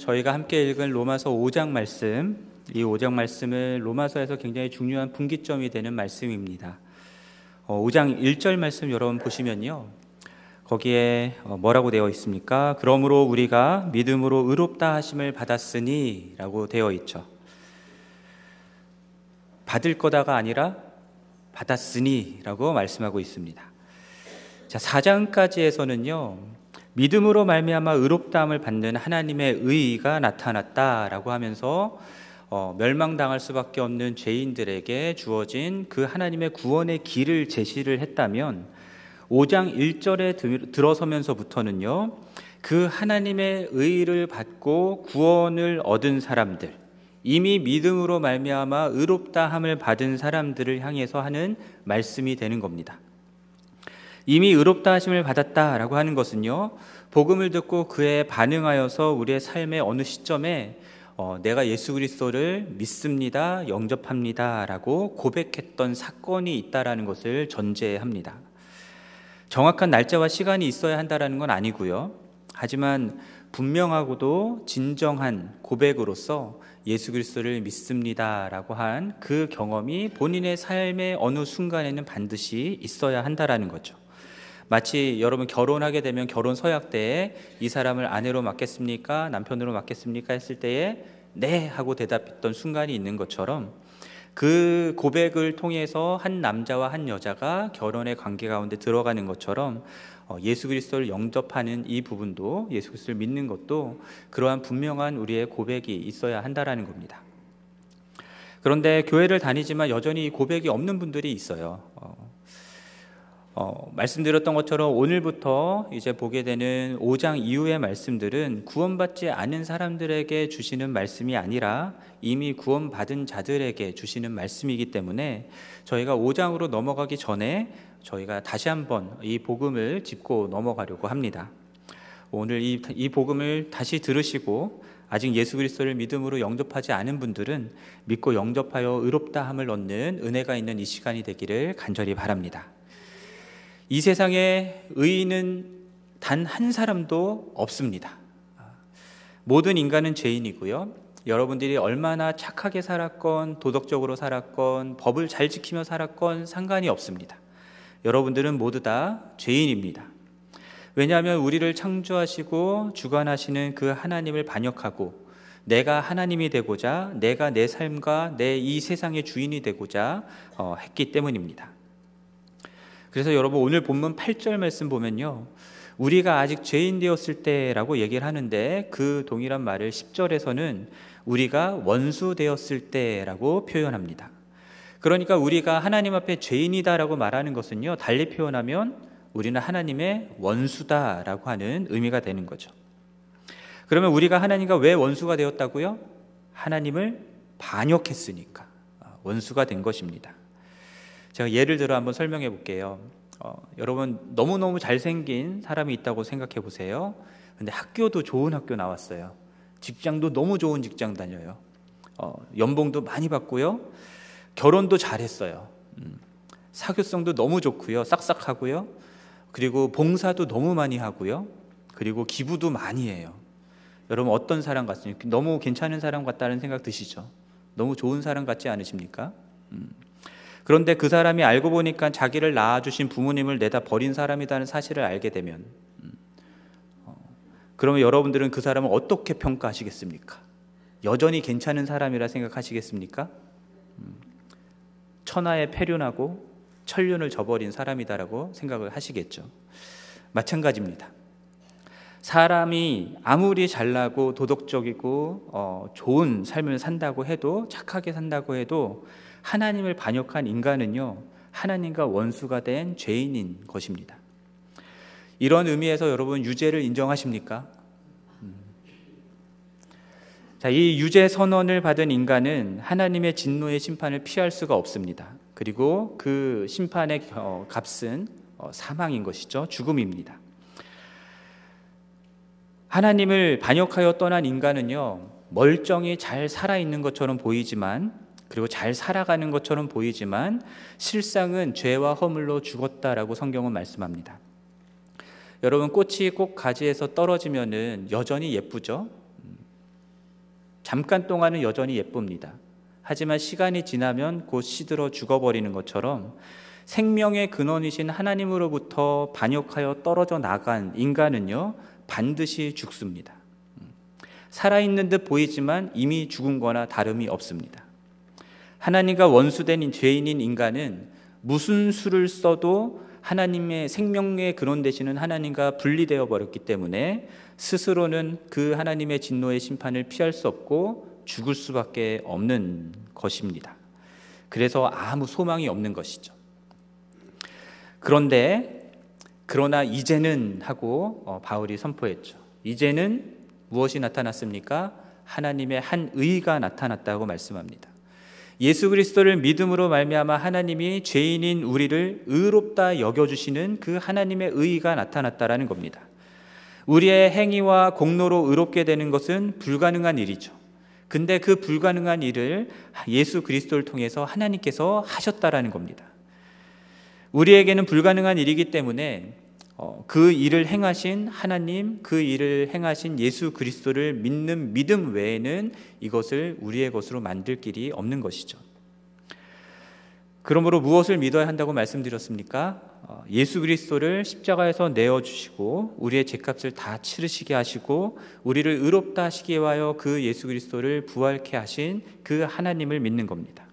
저희가 함께 읽은 로마서 5장 말씀, 이 5장 말씀은 로마서에서 굉장히 중요한 분기점이 되는 말씀입니다. 5장 어, 1절 말씀 여러분 보시면요. 거기에 어, 뭐라고 되어 있습니까? 그러므로 우리가 믿음으로 의롭다 하심을 받았으니 라고 되어 있죠. 받을 거다가 아니라 받았으니 라고 말씀하고 있습니다. 자, 4장까지에서는요. 믿음으로 말미암아 의롭다함을 받는 하나님의 의가 나타났다라고 하면서 어, 멸망당할 수밖에 없는 죄인들에게 주어진 그 하나님의 구원의 길을 제시를 했다면 5장 1절에 들어서면서부터는요. 그 하나님의 의를 받고 구원을 얻은 사람들 이미 믿음으로 말미암아 의롭다 함을 받은 사람들을 향해서 하는 말씀이 되는 겁니다. 이미 의롭다 하심을 받았다라고 하는 것은요. 복음을 듣고 그에 반응하여서 우리의 삶의 어느 시점에 어, 내가 예수 그리스도를 믿습니다, 영접합니다라고 고백했던 사건이 있다라는 것을 전제합니다. 정확한 날짜와 시간이 있어야 한다라는 건 아니고요. 하지만 분명하고도 진정한 고백으로서 예수 그리스도를 믿습니다라고 한 그 경험이 본인의 삶의 어느 순간에는 반드시 있어야 한다라는 거죠. 마치 여러분 결혼하게 되면 결혼 서약 때에 이 사람을 아내로 맡겠습니까? 남편으로 맡겠습니까? 했을 때에 네 하고 대답했던 순간이 있는 것처럼 그 고백을 통해서 한 남자와 한 여자가 결혼의 관계 가운데 들어가는 것처럼 어, 예수 그리스도를 영접하는 이 부분도 예수 그리스도를 믿는 것도 그러한 분명한 우리의 고백이 있어야 한다라는 겁니다. 그런데 교회를 다니지만 여전히 고백이 없는 분들이 있어요. 어, 어, 말씀드렸던 것처럼 오늘부터 이제 보게 되는 5장 이후의 말씀들은 구원받지 않은 사람들에게 주시는 말씀이 아니라 이미 구원받은 자들에게 주시는 말씀이기 때문에 저희가 5장으로 넘어가기 전에 저희가 다시 한번 이 복음을 짚고 넘어가려고 합니다. 오늘 이, 이 복음을 다시 들으시고 아직 예수 그리스도를 믿음으로 영접하지 않은 분들은 믿고 영접하여 의롭다함을 얻는 은혜가 있는 이 시간이 되기를 간절히 바랍니다. 이 세상에 의인은 단 한 사람도 없습니다. 모든 인간은 죄인이고요. 여러분들이 얼마나 착하게 살았건, 도덕적으로 살았건, 법을 잘 지키며 살았건 상관이 없습니다. 여러분들은 모두 다 죄인입니다. 왜냐하면 우리를 창조하시고 주관하시는 그 하나님을 반역하고 내가 하나님이 되고자 내가 내 삶과 내 이 세상의 주인이 되고자 어, 했기 때문입니다. 그래서 여러분 오늘 본문 8절 말씀 보면요. 우리가 아직 죄인 되었을 때라고 얘기를 하는데 그 동일한 말을 10절에서는 우리가 원수 되었을 때라고 표현합니다. 그러니까 우리가 하나님 앞에 죄인이다라고 말하는 것은요. 달리 표현하면 우리는 하나님의 원수다라고 하는 의미가 되는 거죠. 그러면 우리가 하나님과 왜 원수가 되었다고요? 하나님을 반역했으니까 원수가 된 것입니다. 제가 예를 들어 한번 설명해 볼게요. 어, 여러분 너무너무 잘생긴 사람이 있다고 생각해 보세요. 근데 학교도 좋은 학교 나왔어요. 직장도 너무 좋은 직장 다녀요. 어, 연봉도 많이 받고요. 결혼도 잘했어요. 음, 사교성도 너무 좋고요. 싹싹하고요. 그리고 봉사도 너무 많이 하고요. 그리고 기부도 많이 해요. 여러분 어떤 사람 같습니까? 너무 괜찮은 사람 같다는 생각 드시죠? 너무 좋은 사람 같지 않으십니까? 음. 그런데 그 사람이 알고 보니까 자기를 낳아주신 부모님을 내다 버린 사람이라는 사실을 알게 되면 음, 어, 그러면 여러분들은 그 사람을 어떻게 평가하시겠습니까? 여전히 괜찮은 사람이라 생각하시겠습니까? 음, 천하에 폐륜하고 천륜을 저버린 사람이다라고 생각을 하시겠죠. 마찬가지입니다. 사람이 아무리 잘나고 도덕적이고 어, 좋은 삶을 산다고 해도 착하게 산다고 해도 하나님을 반역한 인간은요, 하나님과 원수가 된 죄인인 것입니다. 이런 의미에서 여러분 유죄를 인정하십니까? 음. 자, 이 유죄 선언을 받은 인간은 하나님의 진노의 심판을 피할 수가 없습니다. 그리고 그 심판의 값은 어, 사망인 것이죠. 죽음입니다. 하나님을 반역하여 떠난 인간은요, 멀쩡히 잘 살아있는 것처럼 보이지만 그리고 잘 살아가는 것처럼 보이지만 실상은 죄와 허물로 죽었다라고 성경은 말씀합니다. 여러분 꽃이 꼭 가지에서 떨어지면은 여전히 예쁘죠. 잠깐 동안은 여전히 예쁩니다. 하지만 시간이 지나면 곧 시들어 죽어버리는 것처럼 생명의 근원이신 하나님으로부터 반역하여 떨어져 나간 인간은요, 반드시 죽습니다. 살아있는 듯 보이지만 이미 죽은 거나 다름이 없습니다. 하나님과 원수된 죄인인 인간은 무슨 수를 써도 하나님의 생명의 근원 되시는 하나님과 분리되어 버렸기 때문에 스스로는 그 하나님의 진노의 심판을 피할 수 없고 죽을 수밖에 없는 것입니다. 그래서 아무 소망이 없는 것이죠. 그런데 그러나 이제는 하고 어, 바울이 선포했죠. 이제는 무엇이 나타났습니까? 하나님의 한 의가 나타났다고 말씀합니다. 예수 그리스도를 믿음으로 말미암아 하나님이 죄인인 우리를 의롭다 여겨 주시는 그 하나님의 의가 나타났다라는 겁니다. 우리의 행위와 공로로 의롭게 되는 것은 불가능한 일이죠. 근데 그 불가능한 일을 예수 그리스도를 통해서 하나님께서 하셨다라는 겁니다. 우리에게는 불가능한 일이기 때문에 어, 그 일을 행하신 하나님, 그 일을 행하신 예수 그리스도를 믿는 믿음 외에는 이것을 우리의 것으로 만들 길이 없는 것이죠. 그러므로 무엇을 믿어야 한다고 말씀드렸습니까? 어, 예수 그리스도를 십자가에서 내어 주시고 우리의 죄값을 다 치르시게 하시고 우리를 의롭다 하시기 위하여 그 예수 그리스도를 부활케 하신 그 하나님을 믿는 겁니다.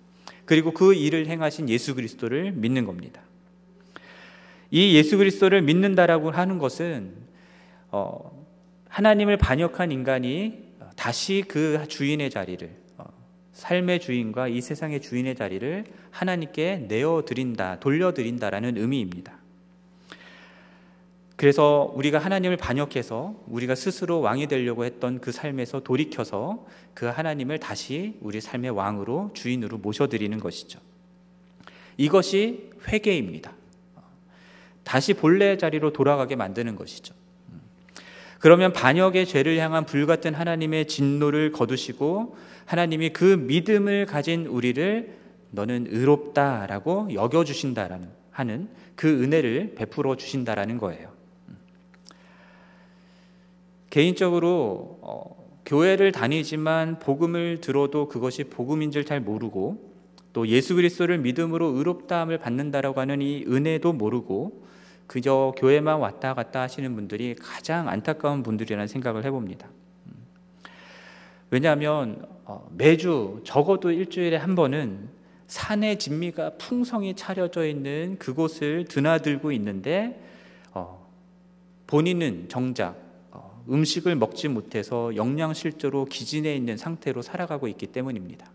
그리고 그 일을 행하신 예수 그리스도를 믿는 겁니다. 이 예수 그리스도를 믿는다라고 하는 것은 어, 하나님을 반역한 인간이 다시 그 주인의 자리를 어, 삶의 주인과 이 세상의 주인의 자리를 하나님께 내어 드린다, 돌려 드린다라는 의미입니다. 그래서 우리가 하나님을 반역해서 우리가 스스로 왕이 되려고 했던 그 삶에서 돌이켜서 그 하나님을 다시 우리 삶의 왕으로 주인으로 모셔드리는 것이죠. 이것이 회개입니다. 다시 본래 자리로 돌아가게 만드는 것이죠. 그러면 반역의 죄를 향한 불같은 하나님의 진노를 거두시고 하나님이 그 믿음을 가진 우리를 너는 의롭다라고 여겨 주신다라는 하는 그 은혜를 베풀어 주신다라는 거예요. 개인적으로 어, 교회를 다니지만 복음을 들어도 그것이 복음인 줄 잘 모르고 또 예수 그리스도를 믿음으로 의롭다함을 받는다라고 하는 이 은혜도 모르고 그저 교회만 왔다 갔다 하시는 분들이 가장 안타까운 분들이라는 생각을 해봅니다. 왜냐하면 어, 매주 적어도 일주일에 한 번은 산의 진미가 풍성히 차려져 있는 그곳을 드나들고 있는데 어, 본인은 정작 어, 음식을 먹지 못해서 영양실조로 기진해 있는 상태로 살아가고 있기 때문입니다.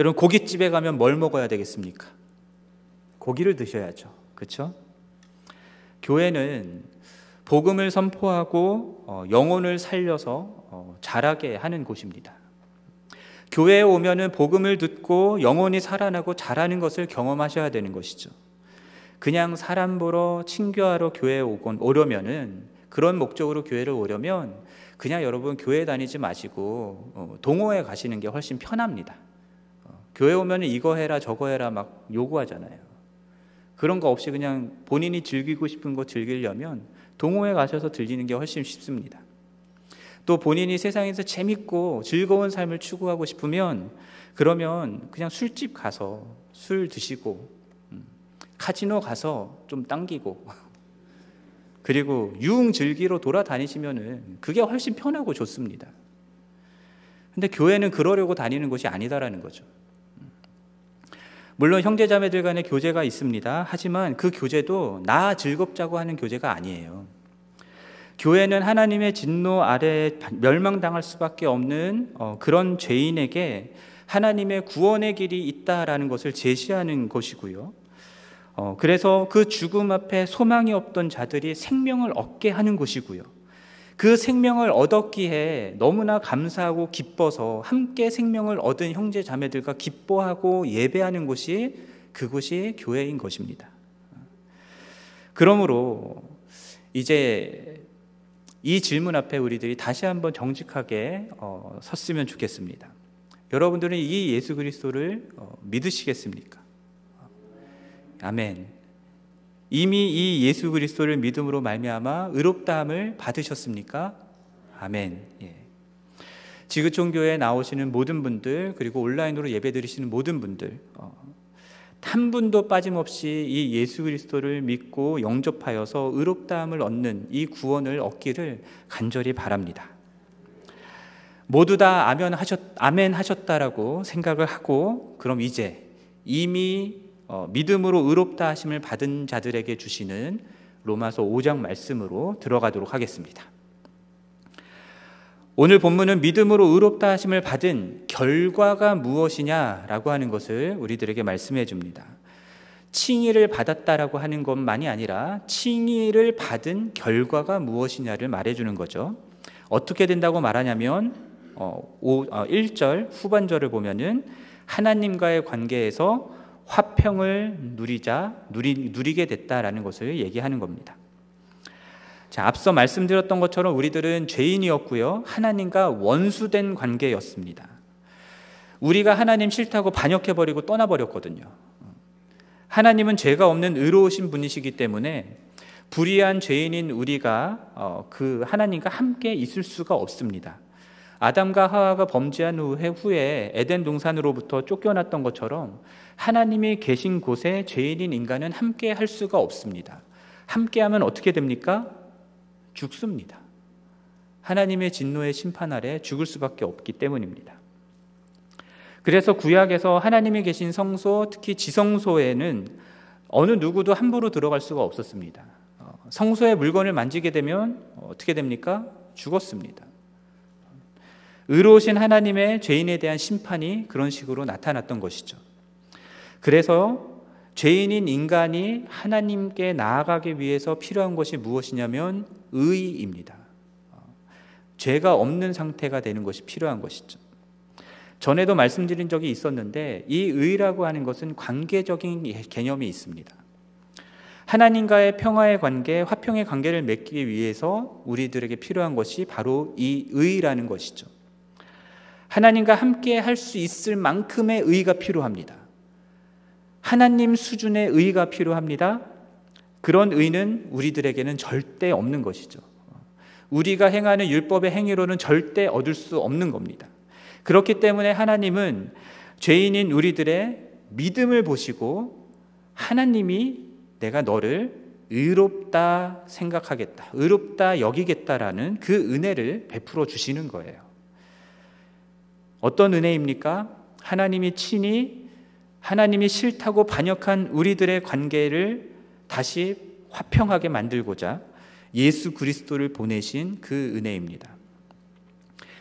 여러분 고깃집에 가면 뭘 먹어야 되겠습니까? 고기를 드셔야죠. 그렇죠? 교회는 복음을 선포하고 어, 영혼을 살려서 어, 자라게 하는 곳입니다. 교회에 오면은 복음을 듣고 영혼이 살아나고 자라는 것을 경험하셔야 되는 것이죠. 그냥 사람 보러 친교하러 교회에 오곤 오려면은 그런 목적으로 교회를 오려면 그냥 여러분 교회 다니지 마시고 어, 동호회 가시는 게 훨씬 편합니다. 교회 오면은 이거 해라 저거 해라 막 요구하잖아요. 그런 거 없이 그냥 본인이 즐기고 싶은 거 즐기려면 동호회 가셔서 들리는 게 훨씬 쉽습니다. 또 본인이 세상에서 재밌고 즐거운 삶을 추구하고 싶으면 그러면 그냥 술집 가서 술 드시고 음, 카지노 가서 좀 당기고 그리고 유흥 즐기러 돌아다니시면은 그게 훨씬 편하고 좋습니다. 근데 교회는 그러려고 다니는 곳이 아니다라는 거죠. 물론 형제자매들 간의 교제가 있습니다. 하지만 그 교제도 나 즐겁자고 하는 교제가 아니에요. 교회는 하나님의 진노 아래 멸망당할 수밖에 없는 어, 그런 죄인에게 하나님의 구원의 길이 있다라는 것을 제시하는 것이고요. 어, 그래서 그 죽음 앞에 소망이 없던 자들이 생명을 얻게 하는 것이고요. 그 생명을 얻었기에 너무나 감사하고 기뻐서 함께 생명을 얻은 형제 자매들과 기뻐하고 예배하는 곳이 그곳이 교회인 것입니다. 그러므로 이제 이 질문 앞에 우리들이 다시 한번 정직하게 어, 섰으면 좋겠습니다. 여러분들은 이 예수 그리스도를 어, 믿으시겠습니까? 아멘. 이미 이 예수 그리스도를 믿음으로 말미암아 의롭다함을 받으셨습니까? 아멘. 예. 지구촌 교회에 나오시는 모든 분들 그리고 온라인으로 예배드리시는 모든 분들 어, 한 분도 빠짐없이 이 예수 그리스도를 믿고 영접하여서 의롭다함을 얻는 이 구원을 얻기를 간절히 바랍니다. 모두 다 아멘 하셨 아멘 하셨다라고 생각을 하고 그럼 이제 이미 어, 믿음으로 의롭다 하심을 받은 자들에게 주시는 로마서 5장 말씀으로 들어가도록 하겠습니다. 오늘 본문은 믿음으로 의롭다 하심을 받은 결과가 무엇이냐라고 하는 것을 우리들에게 말씀해 줍니다. 칭의를 받았다라고 하는 것만이 아니라 칭의를 받은 결과가 무엇이냐를 말해 주는 거죠. 어떻게 된다고 말하냐면 어, 5, 어, 1절 후반절을 보면은 하나님과의 관계에서 화평을 누리자 누리, 누리게 됐다라는 것을 얘기하는 겁니다. 자, 앞서 말씀드렸던 것처럼 우리들은 죄인이었고요. 하나님과 원수된 관계였습니다. 우리가 하나님 싫다고 반역해버리고 떠나버렸거든요. 하나님은 죄가 없는 의로우신 분이시기 때문에 불의한 죄인인 우리가 어, 그 하나님과 함께 있을 수가 없습니다. 아담과 하와가 범죄한 후에 에덴 동산으로부터 쫓겨났던 것처럼 하나님이 계신 곳에 죄인인 인간은 함께 할 수가 없습니다. 함께 하면 어떻게 됩니까? 죽습니다. 하나님의 진노의 심판 아래 죽을 수밖에 없기 때문입니다. 그래서 구약에서 하나님이 계신 성소, 특히 지성소에는 어느 누구도 함부로 들어갈 수가 없었습니다. 어, 성소의 물건을 만지게 되면 어떻게 됩니까? 죽었습니다. 의로우신 하나님의 죄인에 대한 심판이 그런 식으로 나타났던 것이죠. 그래서 죄인인 인간이 하나님께 나아가기 위해서 필요한 것이 무엇이냐면 의입니다. 죄가 없는 상태가 되는 것이 필요한 것이죠. 전에도 말씀드린 적이 있었는데 이 의라고 하는 것은 관계적인 개념이 있습니다. 하나님과의 평화의 관계, 화평의 관계를 맺기 위해서 우리들에게 필요한 것이 바로 이 의라는 것이죠. 하나님과 함께 할 수 있을 만큼의 의가 필요합니다. 하나님 수준의 의가 필요합니다. 그런 의는 우리들에게는 절대 없는 것이죠. 우리가 행하는 율법의 행위로는 절대 얻을 수 없는 겁니다. 그렇기 때문에 하나님은 죄인인 우리들의 믿음을 보시고 하나님이 내가 너를 의롭다 생각하겠다, 의롭다 여기겠다라는 그 은혜를 베풀어 주시는 거예요. 어떤 은혜입니까? 하나님이 친히 하나님이 싫다고 반역한 우리들의 관계를 다시 화평하게 만들고자 예수 그리스도를 보내신 그 은혜입니다.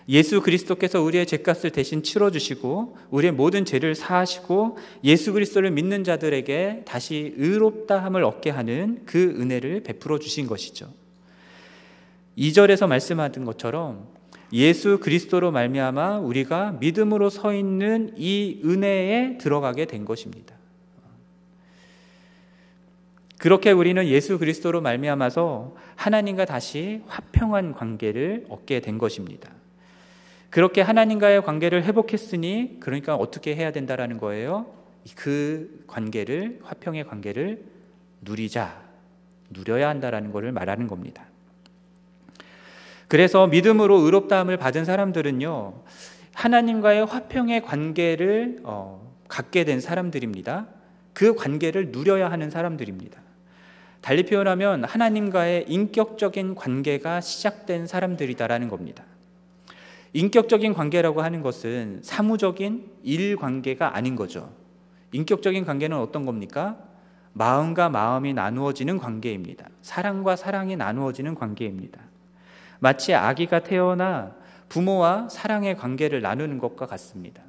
예수 그리스도께서 우리의 죄값을 대신 치러 주시고 우리의 모든 죄를 사하시고 예수 그리스도를 믿는 자들에게 다시 의롭다 함을 얻게 하는 그 은혜를 베풀어 주신 것이죠. 2절에서 말씀하던 것처럼 예수 그리스도로 말미암아 우리가 믿음으로 서 있는 이 은혜에 들어가게 된 것입니다. 그렇게 우리는 예수 그리스도로 말미암아서 하나님과 다시 화평한 관계를 얻게 된 것입니다. 그렇게 하나님과의 관계를 회복했으니 그러니까 어떻게 해야 된다라는 거예요? 그 관계를 화평의 관계를 누리자 누려야 한다라는 것을 말하는 겁니다. 그래서 믿음으로 의롭다함을 받은 사람들은요 하나님과의 화평의 관계를 어, 갖게 된 사람들입니다. 그 관계를 누려야 하는 사람들입니다. 달리 표현하면 하나님과의 인격적인 관계가 시작된 사람들이다라는 겁니다. 인격적인 관계라고 하는 것은 사무적인 일 관계가 아닌 거죠. 인격적인 관계는 어떤 겁니까? 마음과 마음이 나누어지는 관계입니다. 사랑과 사랑이 나누어지는 관계입니다. 마치 아기가 태어나 부모와 사랑의 관계를 나누는 것과 같습니다.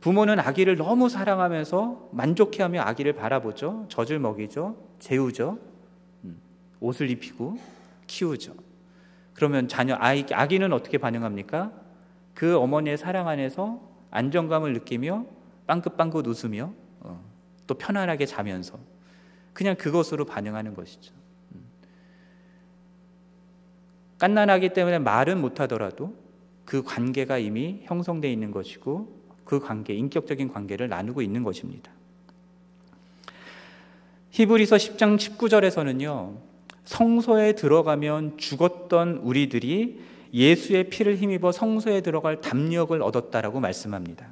부모는 아기를 너무 사랑하면서 만족해하며 아기를 바라보죠. 젖을 먹이죠. 재우죠. 음, 옷을 입히고 키우죠. 그러면 자녀 아이 아기는 어떻게 반응합니까? 그 어머니의 사랑 안에서 안정감을 느끼며 빵긋빵긋 웃으며 어, 또 편안하게 자면서 그냥 그것으로 반응하는 것이죠. 음. 깐난하기 때문에 말은 못하더라도 그 관계가 이미 형성되어 있는 것이고 그 관계, 인격적인 관계를 나누고 있는 것입니다. 히브리서 10장 19절에서는요, 성소에 들어가면 죽었던 우리들이 예수의 피를 힘입어 성소에 들어갈 담력을 얻었다라고 말씀합니다.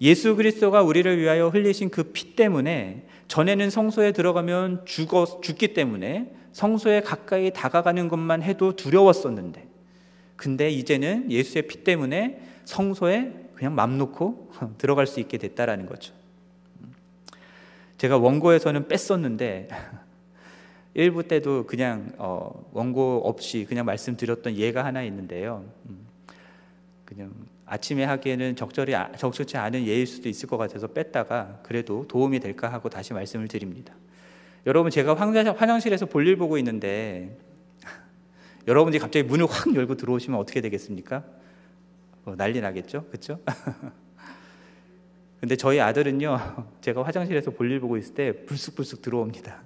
예수 그리스도가 우리를 위하여 흘리신 그 피 때문에 전에는 성소에 들어가면 죽어 죽기 때문에 성소에 가까이 다가가는 것만 해도 두려웠었는데 근데 이제는 예수의 피 때문에 성소에 그냥 맘 놓고 들어갈 수 있게 됐다라는 거죠. 제가 원고에서는 뺐었는데 일부 때도 그냥 어, 원고 없이 그냥 말씀드렸던 예가 하나 있는데요. 음, 그냥 아침에 하기에는 적절히 아, 적절치 않은 예일 수도 있을 것 같아서 뺐다가 그래도 도움이 될까 하고 다시 말씀을 드립니다. 여러분 제가 화장실에서 볼일 보고 있는데 여러분이 갑자기 문을 확 열고 들어오시면 어떻게 되겠습니까? 어, 난리 나겠죠, 그렇죠? 근데 저희 아들은요, 제가 화장실에서 볼일 보고 있을 때 불쑥불쑥 들어옵니다.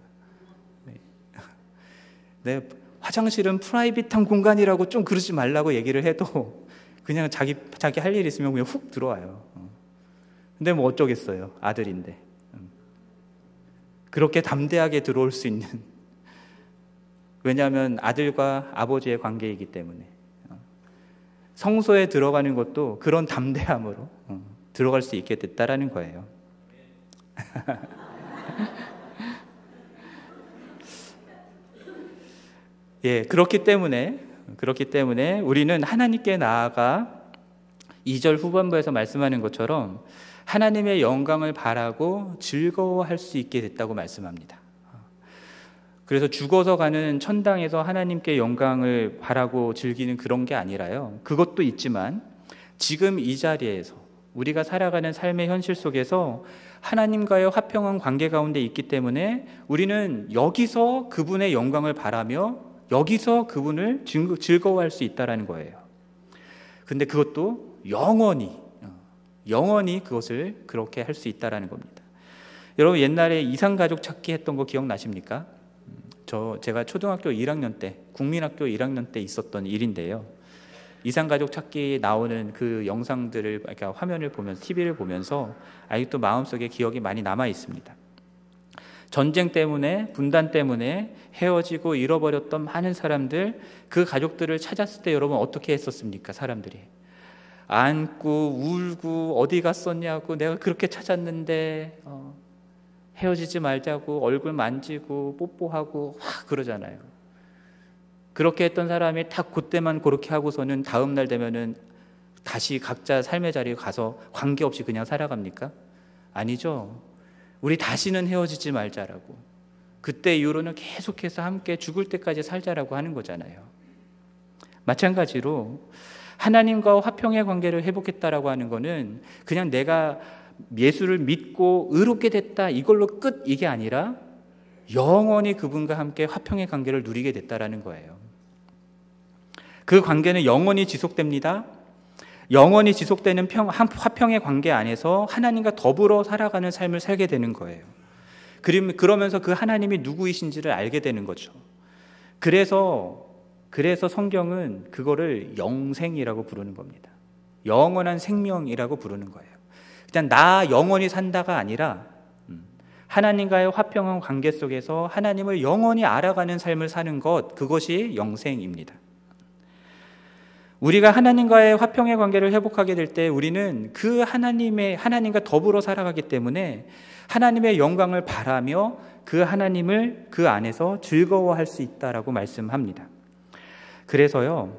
네, 화장실은 프라이빗한 공간이라고 좀 그러지 말라고 얘기를 해도 그냥 자기 자기 할 일 있으면 그냥 훅 들어와요. 어. 근데 뭐 어쩌겠어요, 아들인데. 음. 그렇게 담대하게 들어올 수 있는 왜냐하면 아들과 아버지의 관계이기 때문에 어. 성소에 들어가는 것도 그런 담대함으로 어, 들어갈 수 있게 됐다라는 거예요. 예, 그렇기 때문에 그렇기 때문에 우리는 하나님께 나아가 2절 후반부에서 말씀하는 것처럼 하나님의 영광을 바라고 즐거워할 수 있게 됐다고 말씀합니다. 그래서 죽어서 가는 천당에서 하나님께 영광을 바라고 즐기는 그런 게 아니라요. 그것도 있지만 지금 이 자리에서 우리가 살아가는 삶의 현실 속에서 하나님과의 화평한 관계 가운데 있기 때문에 우리는 여기서 그분의 영광을 바라며 여기서 그분을 즐거워할 수 있다라는 거예요. 근데 그것도 영원히 어, 영원히 그것을 그렇게 할 수 있다라는 겁니다. 여러분 옛날에 이상 가족 찾기 했던 거 기억나십니까? 음, 저 제가 초등학교 1학년 때 국민학교 1학년 때 있었던 일인데요. 이상 가족 찾기 나오는 그 영상들을 그러니까 화면을 보면서 TV를 보면서 아직도 마음속에 기억이 많이 남아 있습니다. 전쟁 때문에 분단 때문에 헤어지고 잃어버렸던 많은 사람들 그 가족들을 찾았을 때 여러분 어떻게 했었습니까? 사람들이 안고 울고 어디 갔었냐고 내가 그렇게 찾았는데 어, 헤어지지 말자고 얼굴 만지고 뽀뽀하고 와 그러잖아요. 그렇게 했던 사람이 딱 그때만 그렇게 하고서는 다음 날 되면은 다시 각자 삶의 자리에 가서 관계없이 그냥 살아갑니까? 아니죠. 우리 다시는 헤어지지 말자라고. 그때 이후로는 계속해서 함께 죽을 때까지 살자라고 하는 거잖아요. 마찬가지로 하나님과 화평의 관계를 회복했다라고 하는 거는 그냥 내가 예수를 믿고 의롭게 됐다 이걸로 끝 이게 아니라 영원히 그분과 함께 화평의 관계를 누리게 됐다라는 거예요. 그 관계는 영원히 지속됩니다. 영원히 지속되는 평, 화평의 관계 안에서 하나님과 더불어 살아가는 삶을 살게 되는 거예요. 그러면서 그 하나님이 누구이신지를 알게 되는 거죠. 그래서 그래서 성경은 그거를 영생이라고 부르는 겁니다. 영원한 생명이라고 부르는 거예요. 그냥 나 영원히 산다가 아니라 음, 하나님과의 화평한 관계 속에서 하나님을 영원히 알아가는 삶을 사는 것 그것이 영생입니다. 우리가 하나님과의 화평의 관계를 회복하게 될 때 우리는 그 하나님의 하나님과 더불어 살아가기 때문에 하나님의 영광을 바라며 그 하나님을 그 안에서 즐거워할 수 있다라고 말씀합니다. 그래서요.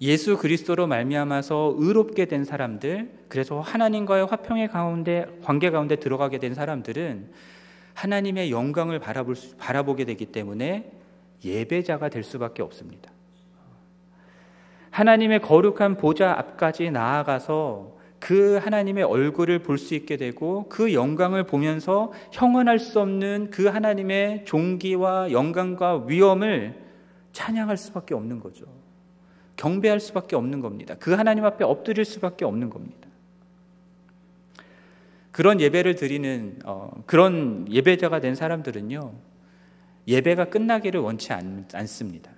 예수 그리스도로 말미암아서 의롭게 된 사람들, 그래서 하나님과의 화평의 가운데 관계 가운데 들어가게 된 사람들은 하나님의 영광을 바라볼, 바라보게 되기 때문에 예배자가 될 수밖에 없습니다. 하나님의 거룩한 보좌 앞까지 나아가서 그 하나님의 얼굴을 볼 수 있게 되고 그 영광을 보면서 형언할 수 없는 그 하나님의 종기와 영광과 위엄을 찬양할 수밖에 없는 거죠. 경배할 수밖에 없는 겁니다. 그 하나님 앞에 엎드릴 수밖에 없는 겁니다. 그런 예배를 드리는 어, 그런 예배자가 된 사람들은요 예배가 끝나기를 원치 않, 않습니다.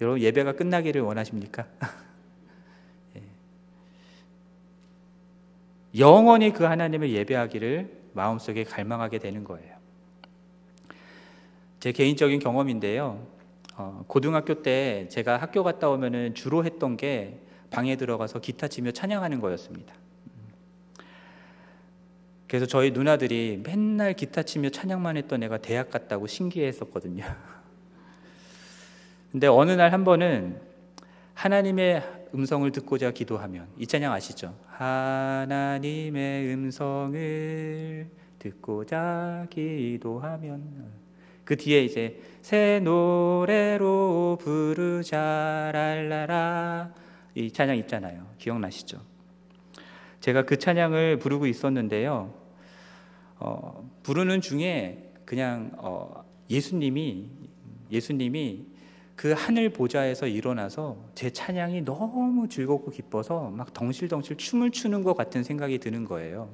여러분 예배가 끝나기를 원하십니까? 예. 영원히 그 하나님을 예배하기를 마음속에 갈망하게 되는 거예요. 제 개인적인 경험인데요. 어, 고등학교 때 제가 학교 갔다 오면은 주로 했던 게 방에 들어가서 기타 치며 찬양하는 거였습니다. 그래서 저희 누나들이 맨날 기타 치며 찬양만 했던 애가 대학 갔다고 신기했었거든요. 근데 어느 날 한 번은 하나님의 음성을 듣고자 기도하면 이 찬양 아시죠? 하나님의 음성을 듣고자 기도하면 그 뒤에 이제 새 노래로 부르자 랄라라 이 찬양 있잖아요. 기억나시죠? 제가 그 찬양을 부르고 있었는데요. 어, 부르는 중에 그냥 어, 예수님이 예수님이 그 하늘 보좌에서 일어나서 제 찬양이 너무 즐겁고 기뻐서 막 덩실덩실 춤을 추는 것 같은 생각이 드는 거예요.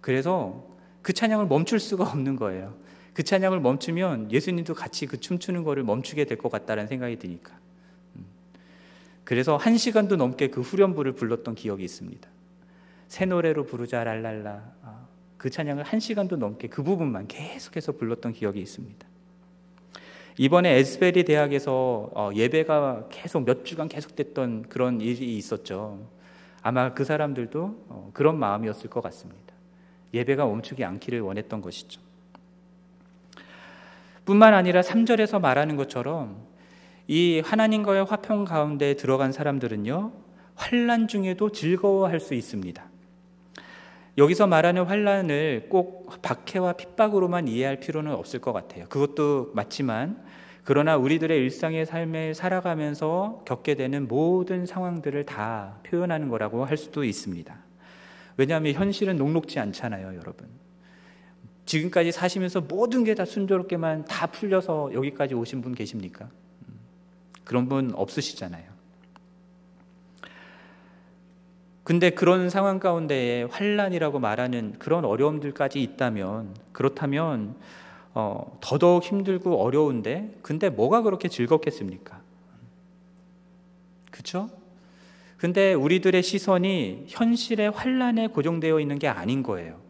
그래서 그 찬양을 멈출 수가 없는 거예요. 그 찬양을 멈추면 예수님도 같이 그 춤추는 거를 멈추게 될 것 같다는 생각이 드니까. 음. 그래서 한 시간도 넘게 그 후렴부를 불렀던 기억이 있습니다. 새 노래로 부르자 랄랄라. 아, 그 찬양을 한 시간도 넘게 그 부분만 계속해서 불렀던 기억이 있습니다. 이번에 에스베리 대학에서 어, 예배가 계속 몇 주간 계속됐던 그런 일이 있었죠. 아마 그 사람들도 어, 그런 마음이었을 것 같습니다. 예배가 멈추지 않기를 원했던 것이죠. 뿐만 아니라 3절에서 말하는 것처럼 이 하나님과의 화평 가운데 들어간 사람들은요, 환란 중에도 즐거워할 수 있습니다. 여기서 말하는 환란을 꼭 박해와 핍박으로만 이해할 필요는 없을 것 같아요. 그것도 맞지만 그러나 우리들의 일상의 삶을 살아가면서 겪게 되는 모든 상황들을 다 표현하는 거라고 할 수도 있습니다. 왜냐하면 현실은 녹록지 않잖아요, 여러분. 지금까지 사시면서 모든 게 다 순조롭게만 다 풀려서 여기까지 오신 분 계십니까? 음, 그런 분 없으시잖아요. 근데 그런 상황 가운데에 환란이라고 말하는 그런 어려움들까지 있다면 그렇다면 어, 더더욱 힘들고 어려운데 근데 뭐가 그렇게 즐겁겠습니까? 그렇죠? 근데 우리들의 시선이 현실의 환란에 고정되어 있는 게 아닌 거예요.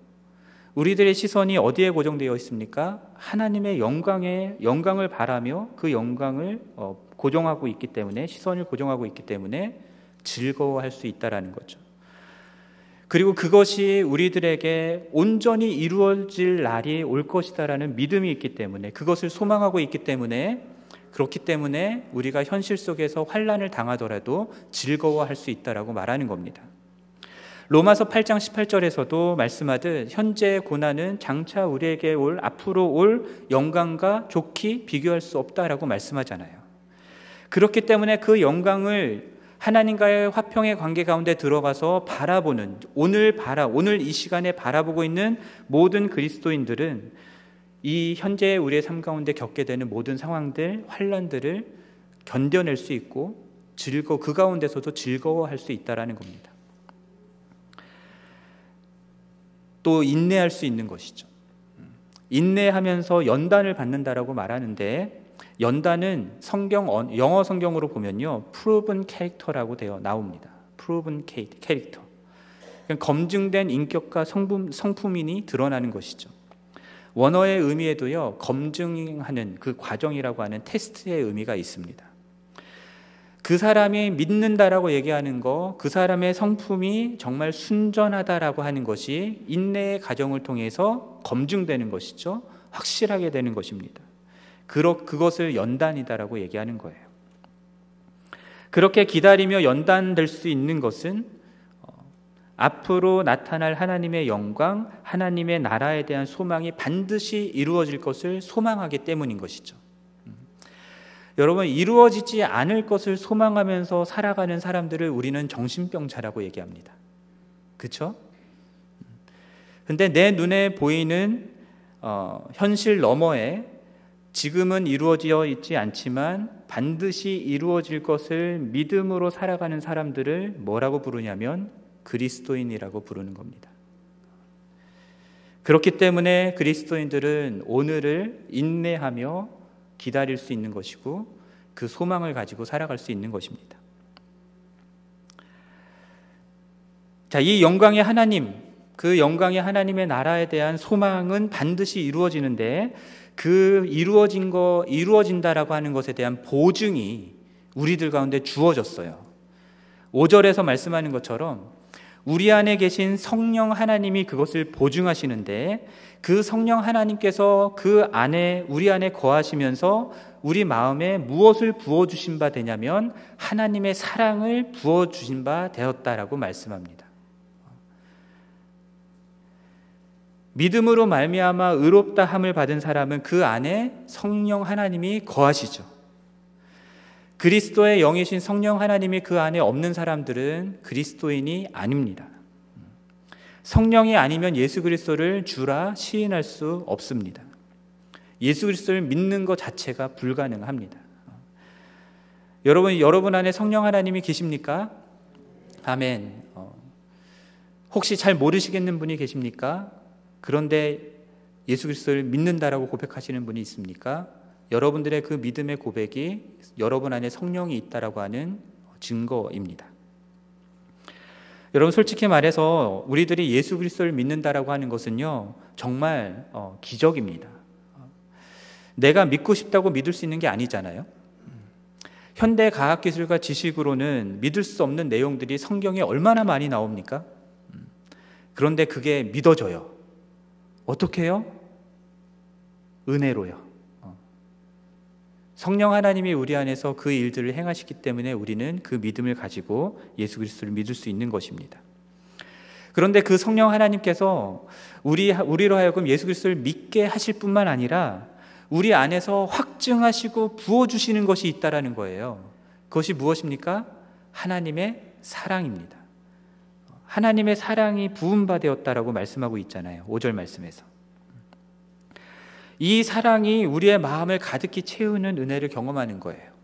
우리들의 시선이 어디에 고정되어 있습니까? 하나님의 영광에 영광을 바라며 그 영광을 어, 고정하고 있기 때문에 시선을 고정하고 있기 때문에 즐거워할 수 있다라는 거죠. 그리고 그것이 우리들에게 온전히 이루어질 날이 올 것이다라는 믿음이 있기 때문에 그것을 소망하고 있기 때문에 그렇기 때문에 우리가 현실 속에서 환란을 당하더라도 즐거워할 수 있다라고 말하는 겁니다. 로마서 8장 18절에서도 말씀하듯 현재의 고난은 장차 우리에게 올 앞으로 올 영광과 좋기 비교할 수 없다라고 말씀하잖아요. 그렇기 때문에 그 영광을 하나님과의 화평의 관계 가운데 들어가서 바라보는 오늘 바라 오늘 이 시간에 바라보고 있는 모든 그리스도인들은 이 현재 우리의 삶 가운데 겪게 되는 모든 상황들 환란들을 견뎌낼 수 있고 즐거 그 가운데서도 즐거워할 수 있다라는 겁니다. 또 인내할 수 있는 것이죠. 인내하면서 연단을 받는다라고 말하는데 연단은 성경 영어 성경으로 보면요 proven character라고 되어 나옵니다. proven character. 검증된 인격과 성품, 성품인이 드러나는 것이죠. 원어의 의미에도요 검증하는 그 과정이라고 하는 테스트의 의미가 있습니다. 그 사람이 믿는다라고 얘기하는 거, 그 사람의 성품이 정말 순전하다라고 하는 것이 인내의 과정을 통해서 검증되는 것이죠. 확실하게 되는 것입니다. 그러, 그것을 연단이다라고 얘기하는 거예요. 그렇게 기다리며 연단될 수 있는 것은 어, 앞으로 나타날 하나님의 영광, 하나님의 나라에 대한 소망이 반드시 이루어질 것을 소망하기 때문인 것이죠. 여러분 이루어지지 않을 것을 소망하면서 살아가는 사람들을 우리는 정신병자라고 얘기합니다. 그렇죠? 근데 내 눈에 보이는 어, 현실 너머에 지금은 이루어져 있지 않지만 반드시 이루어질 것을 믿음으로 살아가는 사람들을 뭐라고 부르냐면 그리스도인이라고 부르는 겁니다. 그렇기 때문에 그리스도인들은 오늘을 인내하며 기다릴 수 있는 것이고 그 소망을 가지고 살아갈 수 있는 것입니다. 자, 이 영광의 하나님, 그 영광의 하나님의 나라에 대한 소망은 반드시 이루어지는데 그 이루어진 거 이루어진다라고 하는 것에 대한 보증이 우리들 가운데 주어졌어요. 5절에서 말씀하는 것처럼 우리 안에 계신 성령 하나님이 그것을 보증하시는데 그 성령 하나님께서 그 안에 우리 안에 거하시면서 우리 마음에 무엇을 부어 주신 바 되냐면 하나님의 사랑을 부어 주신 바 되었다라고 말씀합니다. 믿음으로 말미암아 의롭다 함을 받은 사람은 그 안에 성령 하나님이 거하시죠. 그리스도의 영이신 성령 하나님이 그 안에 없는 사람들은 그리스도인이 아닙니다. 성령이 아니면 예수 그리스도를 주라 시인할 수 없습니다. 예수 그리스도를 믿는 것 자체가 불가능합니다. 여러분 여러분 안에 성령 하나님이 계십니까? 아멘. 어, 혹시 잘 모르시겠는 분이 계십니까? 그런데 예수 그리스도를 믿는다라고 고백하시는 분이 있습니까? 여러분들의 그 믿음의 고백이 여러분 안에 성령이 있다라고 하는 증거입니다. 여러분 솔직히 말해서 우리들이 예수 그리스도를 믿는다라고 하는 것은요 정말 어, 기적입니다. 내가 믿고 싶다고 믿을 수 있는 게 아니잖아요. 현대 과학 기술과 지식으로는 믿을 수 없는 내용들이 성경에 얼마나 많이 나옵니까? 그런데 그게 믿어져요. 어떻게 요 은혜로요. 성령 하나님이 우리 안에서 그 일들을 행하시기 때문에 우리는 그 믿음을 가지고 예수 그리스도를 믿을 수 있는 것입니다. 그런데 그 성령 하나님께서 우리 우리로 하여금 예수 그리스도를 믿게 하실 뿐만 아니라 우리 안에서 확증하시고 부어 주시는 것이 있다라는 거예요. 그것이 무엇입니까? 하나님의 사랑입니다. 하나님의 사랑이 부음 받되었다라고 말씀하고 있잖아요. 5절 말씀에서. 이 사랑이 우리의 마음을 가득히 채우는 은혜를 경험하는 거예요.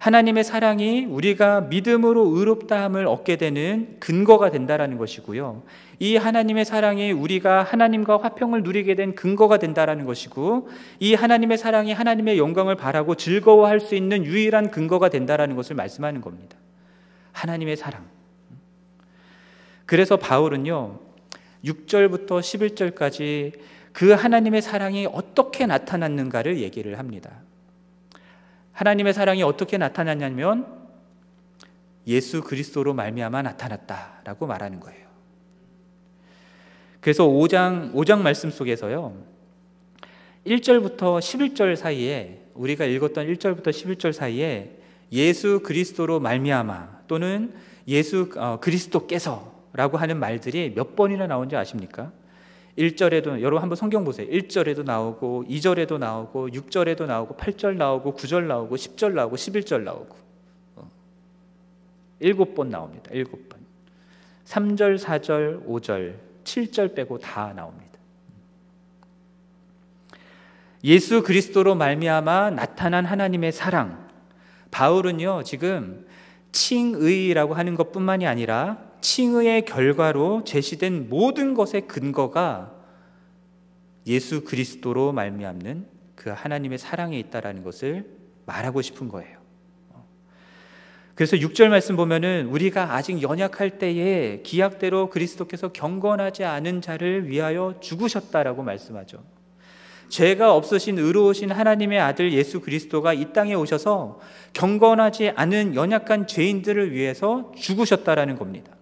하나님의 사랑이 우리가 믿음으로 의롭다함을 얻게 되는 근거가 된다라는 것이고요. 이 하나님의 사랑이 우리가 하나님과 화평을 누리게 된 근거가 된다라는 것이고 이 하나님의 사랑이 하나님의 영광을 바라고 즐거워할 수 있는 유일한 근거가 된다라는 것을 말씀하는 겁니다. 하나님의 사랑. 그래서 바울은요. 6절부터 11절까지 그 하나님의 사랑이 어떻게 나타났는가를 얘기를 합니다. 하나님의 사랑이 어떻게 나타났냐면 예수 그리스도로 말미암아 나타났다라고 말하는 거예요. 그래서 5장 5장 말씀 속에서요. 1절부터 11절 사이에 우리가 읽었던 1절부터 11절 사이에 예수 그리스도로 말미암아 또는 예수 어, 그리스도께서라고 하는 말들이 몇 번이나 나온지 아십니까? 1절에도 여러분 한번 성경 보세요. 1절에도 나오고 2절에도 나오고 6절에도 나오고 8절 나오고 9절 나오고 10절 나오고 11절 나오고 어. 7번 나옵니다. 7번. 3절, 4절, 5절, 7절 빼고 다 나옵니다. 예수 그리스도로 말미암아 나타난 하나님의 사랑. 바울은요, 지금 칭의라고 하는 것뿐만이 아니라 칭의의 결과로 제시된 모든 것의 근거가 예수 그리스도로 말미암는 그 하나님의 사랑에 있다라는 것을 말하고 싶은 거예요. 그래서 6절 말씀 보면은 우리가 아직 연약할 때에 기약대로 그리스도께서 경건하지 않은 자를 위하여 죽으셨다라고 말씀하죠. 죄가 없으신 의로우신 하나님의 아들 예수 그리스도가 이 땅에 오셔서 경건하지 않은 연약한 죄인들을 위해서 죽으셨다라는 겁니다.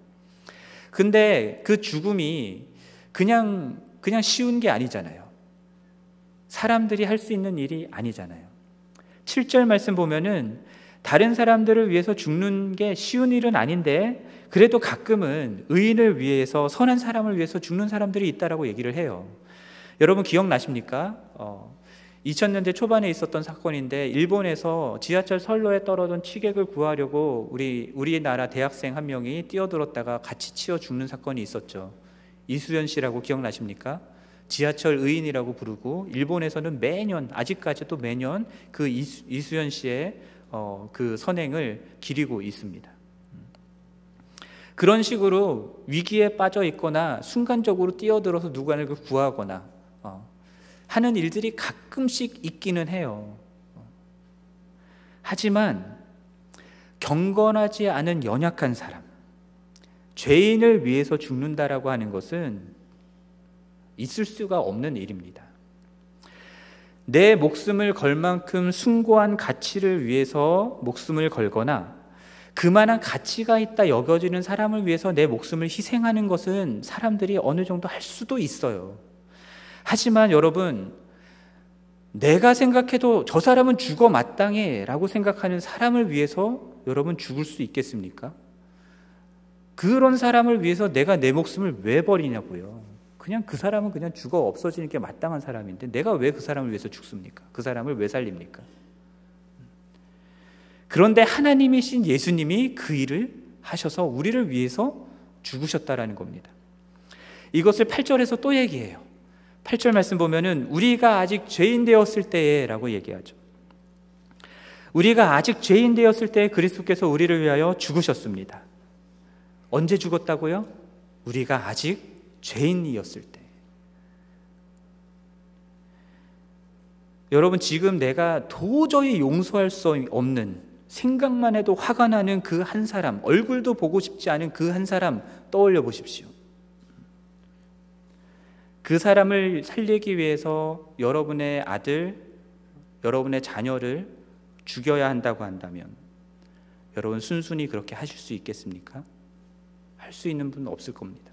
근데 그 죽음이 그냥 그냥 쉬운 게 아니잖아요. 사람들이 할 수 있는 일이 아니잖아요. 7절 말씀 보면은 다른 사람들을 위해서 죽는 게 쉬운 일은 아닌데 그래도 가끔은 의인을 위해서 선한 사람을 위해서 죽는 사람들이 있다라고 얘기를 해요. 여러분 기억나십니까? 어, 2000년대 초반에 있었던 사건인데 일본에서 지하철 선로에 떨어진 취객을 구하려고 우리 우리나라 대학생 한 명이 뛰어들었다가 같이 치어 죽는 사건이 있었죠. 이수연 씨라고 기억나십니까? 지하철 의인이라고 부르고 일본에서는 매년 아직까지도 매년 그 이수, 이수연 씨의 어, 그 선행을 기리고 있습니다. 그런 식으로 위기에 빠져 있거나 순간적으로 뛰어들어서 누구를 구하거나 어, 하는 일들이 가끔씩 있기는 해요. 하지만 경건하지 않은 연약한 사람, 죄인을 위해서 죽는다라고 하는 것은 있을 수가 없는 일입니다. 내 목숨을 걸 만큼 숭고한 가치를 위해서 목숨을 걸거나 그만한 가치가 있다 여겨지는 사람을 위해서 내 목숨을 희생하는 것은 사람들이 어느 정도 할 수도 있어요. 하지만 여러분, 내가 생각해도 저 사람은 죽어 마땅해 라고 생각하는 사람을 위해서 여러분 죽을 수 있겠습니까? 그런 사람을 위해서 내가 내 목숨을 왜 버리냐고요. 그냥 그 사람은 그냥 죽어 없어지는 게 마땅한 사람인데 내가 왜 그 사람을 위해서 죽습니까? 그 사람을 왜 살립니까? 그런데 하나님이신 예수님이 그 일을 하셔서 우리를 위해서 죽으셨다라는 겁니다. 이것을 8절에서 또 얘기해요. 8절 말씀 보면은 우리가 아직 죄인 되었을 때에라고 얘기하죠. 우리가 아직 죄인 되었을 때 그리스도께서 우리를 위하여 죽으셨습니다. 언제 죽었다고요? 우리가 아직 죄인이었을 때. 여러분, 지금 내가 도저히 용서할 수 없는 생각만 해도 화가 나는 그 한 사람, 얼굴도 보고 싶지 않은 그 한 사람 떠올려 보십시오. 그 사람을 살리기 위해서 여러분의 아들, 여러분의 자녀를 죽여야 한다고 한다면 여러분 순순히 그렇게 하실 수 있겠습니까? 할 수 있는 분은 없을 겁니다.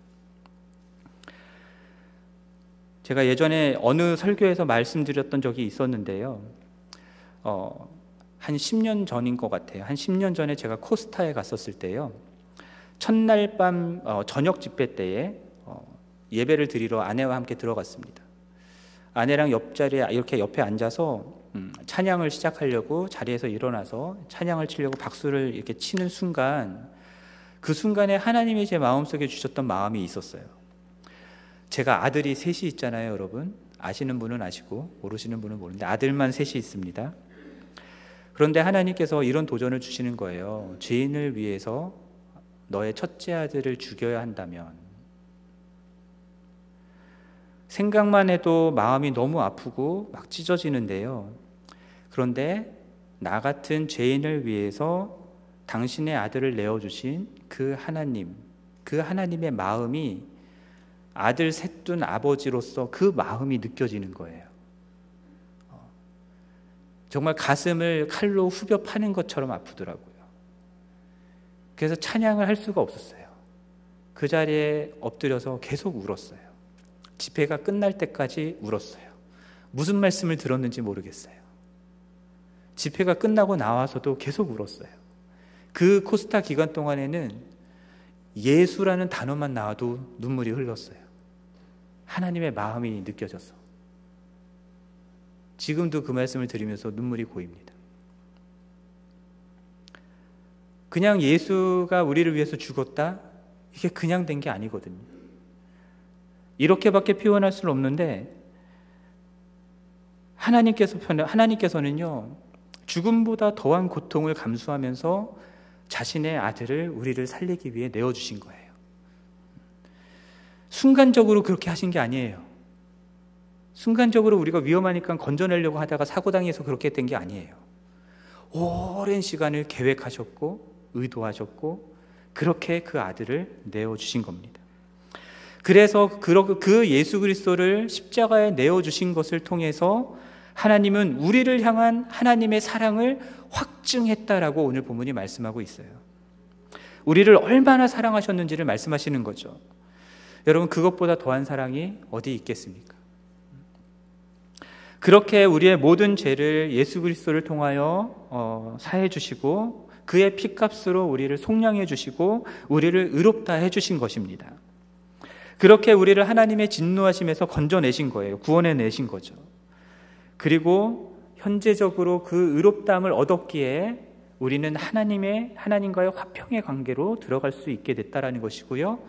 제가 예전에 어느 설교에서 말씀드렸던 적이 있었는데요. 어, 한 10년 전인 것 같아요. 한 10년 전에 제가 코스타에 갔었을 때요. 첫날 밤 어, 저녁 집회 때에 어, 예배를 드리러 아내와 함께 들어갔습니다. 아내랑 옆자리에 이렇게 옆에 앉아서 음, 찬양을 시작하려고 자리에서 일어나서 찬양을 치려고 박수를 이렇게 치는 순간 그 순간에 하나님이 제 마음속에 주셨던 마음이 있었어요. 제가 아들이 셋이 있잖아요, 여러분. 아시는 분은 아시고 모르시는 분은 모르는데 아들만 셋이 있습니다. 그런데 하나님께서 이런 도전을 주시는 거예요. 죄인을 위해서 너의 첫째 아들을 죽여야 한다면 생각만 해도 마음이 너무 아프고 막 찢어지는데요. 그런데 나 같은 죄인을 위해서 당신의 아들을 내어주신 그 하나님, 그 하나님의 마음이 아들 셋둔 아버지로서 그 마음이 느껴지는 거예요. 정말 가슴을 칼로 후벼 파는 것처럼 아프더라고요. 그래서 찬양을 할 수가 없었어요. 그 자리에 엎드려서 계속 울었어요. 집회가 끝날 때까지 울었어요. 무슨 말씀을 들었는지 모르겠어요. 집회가 끝나고 나와서도 계속 울었어요. 그 코스타 기간 동안에는 예수라는 단어만 나와도 눈물이 흘렀어요. 하나님의 마음이 느껴져서. 지금도 그 말씀을 들으면서 눈물이 고입니다. 그냥 예수가 우리를 위해서 죽었다? 이게 그냥 된 게 아니거든요. 이렇게밖에 표현할 수는 없는데 하나님께서 하나님께서는요 죽음보다 더한 고통을 감수하면서 자신의 아들을 우리를 살리기 위해 내어 주신 거예요. 순간적으로 그렇게 하신 게 아니에요. 순간적으로 우리가 위험하니까 건져내려고 하다가 사고당해서 그렇게 된 게 아니에요. 오랜 시간을 계획하셨고 의도하셨고 그렇게 그 아들을 내어 주신 겁니다. 그래서 그 예수 그리스도를 십자가에 내어 주신 것을 통해서 하나님은 우리를 향한 하나님의 사랑을 확증했다라고 오늘 본문이 말씀하고 있어요. 우리를 얼마나 사랑하셨는지를 말씀하시는 거죠. 여러분 그것보다 더한 사랑이 어디 있겠습니까? 그렇게 우리의 모든 죄를 예수 그리스도를 통하여 어, 사해 주시고 그의 피값으로 우리를 속량해 주시고 우리를 의롭다 해 주신 것입니다. 그렇게 우리를 하나님의 진노하심에서 건져내신 거예요. 구원해 내신 거죠. 그리고 현재적으로 그 의롭다함을 얻었기에 우리는 하나님의 하나님과의 화평의 관계로 들어갈 수 있게 됐다라는 것이고요.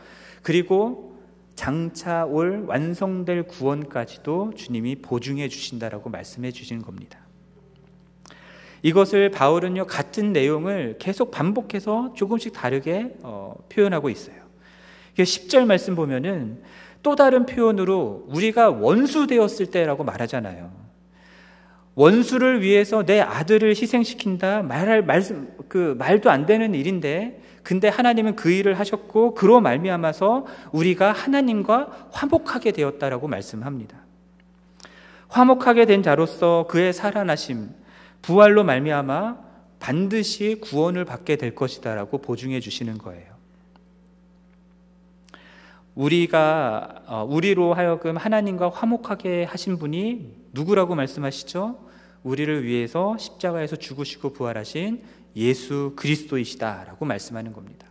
그리고 장차 올 완성될 구원까지도 주님이 보증해 주신다라고 말씀해 주시는 겁니다. 이것을 바울은요 같은 내용을 계속 반복해서 조금씩 다르게 어, 표현하고 있어요. 10절 말씀 보면은 또 다른 표현으로 우리가 원수 되었을 때라고 말하잖아요. 원수를 위해서 내 아들을 희생시킨다 말할 말씀 그 말도 안 되는 일인데 근데 하나님은 그 일을 하셨고 그로 말미암아서 우리가 하나님과 화목하게 되었다라고 말씀합니다. 화목하게 된 자로서 그의 살아나심 부활로 말미암아 반드시 구원을 받게 될 것이다라고 보증해 주시는 거예요. 우리가 어, 우리로 하여금 하나님과 화목하게 하신 분이 누구라고 말씀하시죠? 우리를 위해서 십자가에서 죽으시고 부활하신 예수 그리스도이시다라고 말씀하는 겁니다.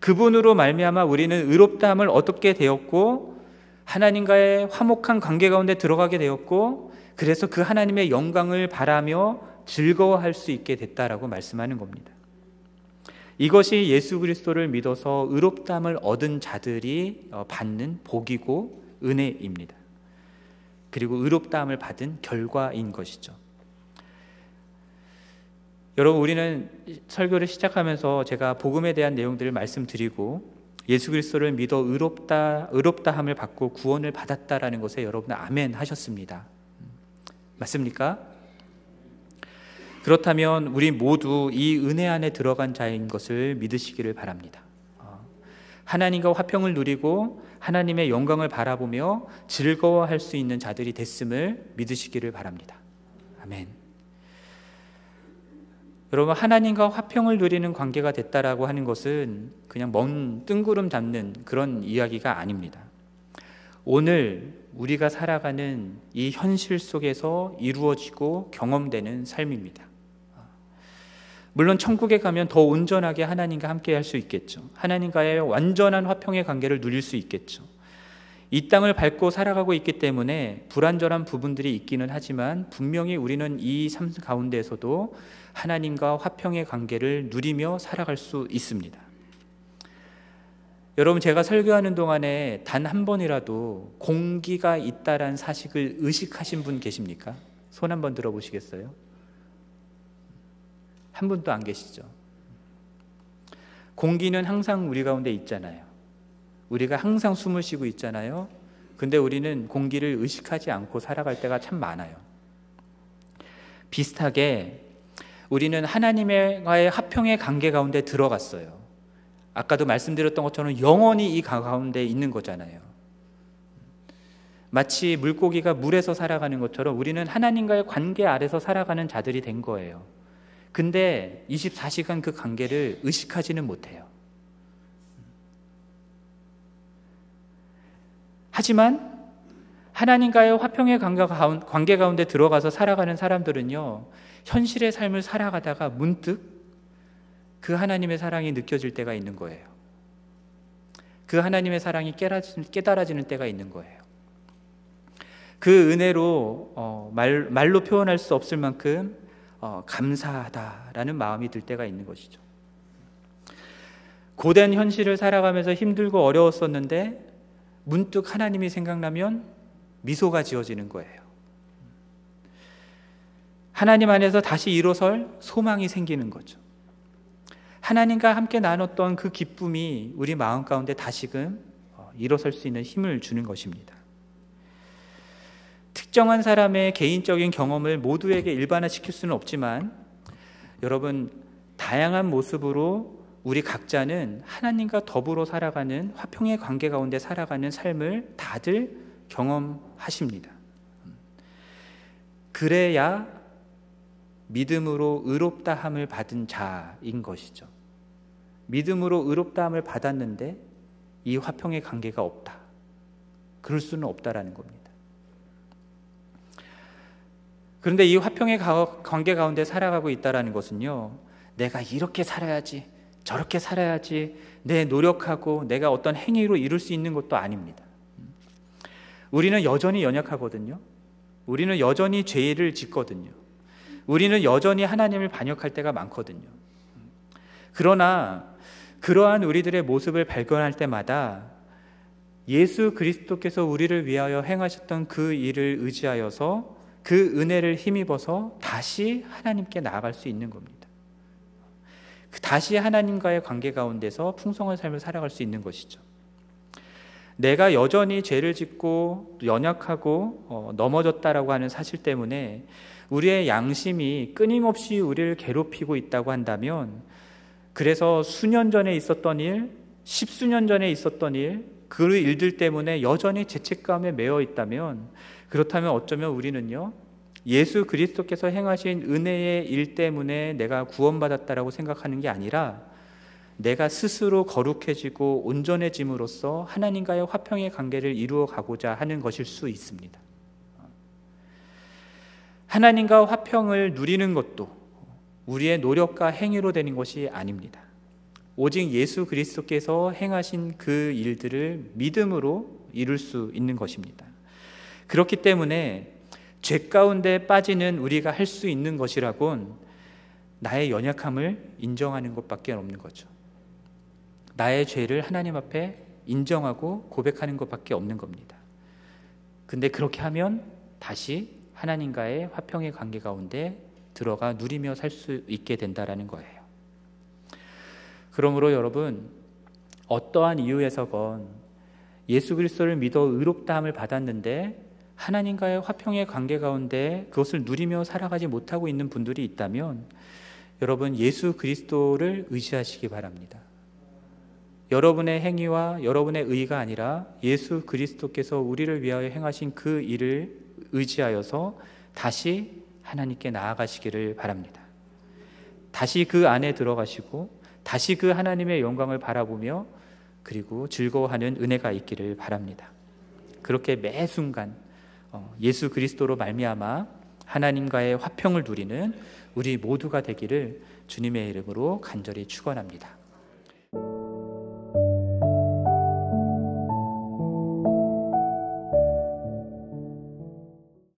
그분으로 말미암아 우리는 의롭다함을 얻게 되었고 하나님과의 화목한 관계 가운데 들어가게 되었고 그래서 그 하나님의 영광을 바라며 즐거워할 수 있게 됐다라고 말씀하는 겁니다. 이것이 예수 그리스도를 믿어서 의롭다함을 얻은 자들이 어, 받는 복이고 은혜입니다. 그리고 의롭다함을 받은 결과인 것이죠. 여러분 우리는 설교를 시작하면서 제가 복음에 대한 내용들을 말씀드리고 예수 그리스도를 믿어 의롭다 의롭다함을 받고 구원을 받았다라는 것에 여러분 아멘 하셨습니다. 맞습니까? 그렇다면 우리 모두 이 은혜 안에 들어간 자인 것을 믿으시기를 바랍니다. 어, 하나님과 화평을 누리고 하나님의 영광을 바라보며 즐거워할 수 있는 자들이 됐음을 믿으시기를 바랍니다. 아멘. 여러분 하나님과 화평을 누리는 관계가 됐다라고 하는 것은 그냥 먼 뜬구름 잡는 그런 이야기가 아닙니다. 오늘 우리가 살아가는 이 현실 속에서 이루어지고 경험되는 삶입니다. 물론 천국에 가면 더 온전하게 하나님과 함께 할 수 있겠죠. 하나님과의 완전한 화평의 관계를 누릴 수 있겠죠. 이 땅을 밟고 살아가고 있기 때문에 불완전한 부분들이 있기는 하지만 분명히 우리는 이 삶 가운데에서도 하나님과 화평의 관계를 누리며 살아갈 수 있습니다. 여러분 제가 설교하는 동안에 단 한 번이라도 공기가 있다란 사실을 의식하신 분 계십니까? 손 한번 들어보시겠어요? 한 분도 안 계시죠. 공기는 항상 우리 가운데 있잖아요. 우리가 항상 숨을 쉬고 있잖아요. 근데 우리는 공기를 의식하지 않고 살아갈 때가 참 많아요. 비슷하게 우리는 하나님과의 합평의 관계 가운데 들어갔어요. 아까도 말씀드렸던 것처럼 영원히 이 가운데 있는 거잖아요. 마치 물고기가 물에서 살아가는 것처럼 우리는 하나님과의 관계 아래서 살아가는 자들이 된 거예요. 근데 24시간 그 관계를 의식하지는 못해요. 하지만 하나님과의 화평의 관계 가운데 들어가서 살아가는 사람들은요, 현실의 삶을 살아가다가 문득 그 하나님의 사랑이 느껴질 때가 있는 거예요. 그 하나님의 사랑이 깨달아지는 때가 있는 거예요. 그 은혜로 어, 말, 말로 표현할 수 없을 만큼 어, 감사하다라는 마음이 들 때가 있는 것이죠. 고된 현실을 살아가면서 힘들고 어려웠었는데 문득 하나님이 생각나면 미소가 지어지는 거예요. 하나님 안에서 다시 일어설 소망이 생기는 거죠. 하나님과 함께 나눴던 그 기쁨이 우리 마음 가운데 다시금 어, 일어설 수 있는 힘을 주는 것입니다. 특정한 사람의 개인적인 경험을 모두에게 일반화시킬 수는 없지만 여러분 다양한 모습으로 우리 각자는 하나님과 더불어 살아가는 화평의 관계 가운데 살아가는 삶을 다들 경험하십니다. 그래야 믿음으로 의롭다함을 받은 자인 것이죠. 믿음으로 의롭다함을 받았는데 이 화평의 관계가 없다. 그럴 수는 없다라는 겁니다. 그런데 이 화평의 관계 가운데 살아가고 있다라는 것은요. 내가 이렇게 살아야지, 저렇게 살아야지, 내 노력하고 내가 어떤 행위로 이룰 수 있는 것도 아닙니다. 우리는 여전히 연약하거든요. 우리는 여전히 죄를 짓거든요. 우리는 여전히 하나님을 반역할 때가 많거든요. 그러나 그러한 우리들의 모습을 발견할 때마다 예수 그리스도께서 우리를 위하여 행하셨던 그 일을 의지하여서 그 은혜를 힘입어서 다시 하나님께 나아갈 수 있는 겁니다. 그 다시 하나님과의 관계 가운데서 풍성한 삶을 살아갈 수 있는 것이죠. 내가 여전히 죄를 짓고 연약하고 어, 넘어졌다라고 하는 사실 때문에 우리의 양심이 끊임없이 우리를 괴롭히고 있다고 한다면 그래서 수년 전에 있었던 일, 십수년 전에 있었던 일, 그 일들 때문에 여전히 죄책감에 매여 있다면 그렇다면 어쩌면 우리는요 예수 그리스도께서 행하신 은혜의 일 때문에 내가 구원받았다라고 생각하는 게 아니라 내가 스스로 거룩해지고 온전해짐으로써 하나님과의 화평의 관계를 이루어 가고자 하는 것일 수 있습니다. 하나님과 화평을 누리는 것도 우리의 노력과 행위로 되는 것이 아닙니다. 오직 예수 그리스도께서 행하신 그 일들을 믿음으로 이룰 수 있는 것입니다. 그렇기 때문에 죄 가운데 빠지는 우리가 할 수 있는 것이라곤 나의 연약함을 인정하는 것밖에 없는 거죠. 나의 죄를 하나님 앞에 인정하고 고백하는 것밖에 없는 겁니다. 근데 그렇게 하면 다시 하나님과의 화평의 관계 가운데 들어가 누리며 살 수 있게 된다라는 거예요. 그러므로 여러분 어떠한 이유에서건 예수 그리스도를 믿어 의롭다함을 받았는데 하나님과의 화평의 관계 가운데 그것을 누리며 살아가지 못하고 있는 분들이 있다면 여러분 예수 그리스도를 의지하시기 바랍니다. 여러분의 행위와 여러분의 의가 아니라 예수 그리스도께서 우리를 위하여 행하신 그 일을 의지하여서 다시 하나님께 나아가시기를 바랍니다. 다시 그 안에 들어가시고 다시 그 하나님의 영광을 바라보며 그리고 즐거워하는 은혜가 있기를 바랍니다. 그렇게 매 순간 어, 예수 그리스도로 말미암아 하나님과의 화평을 누리는 우리 모두가 되기를 주님의 이름으로 간절히 축원합니다.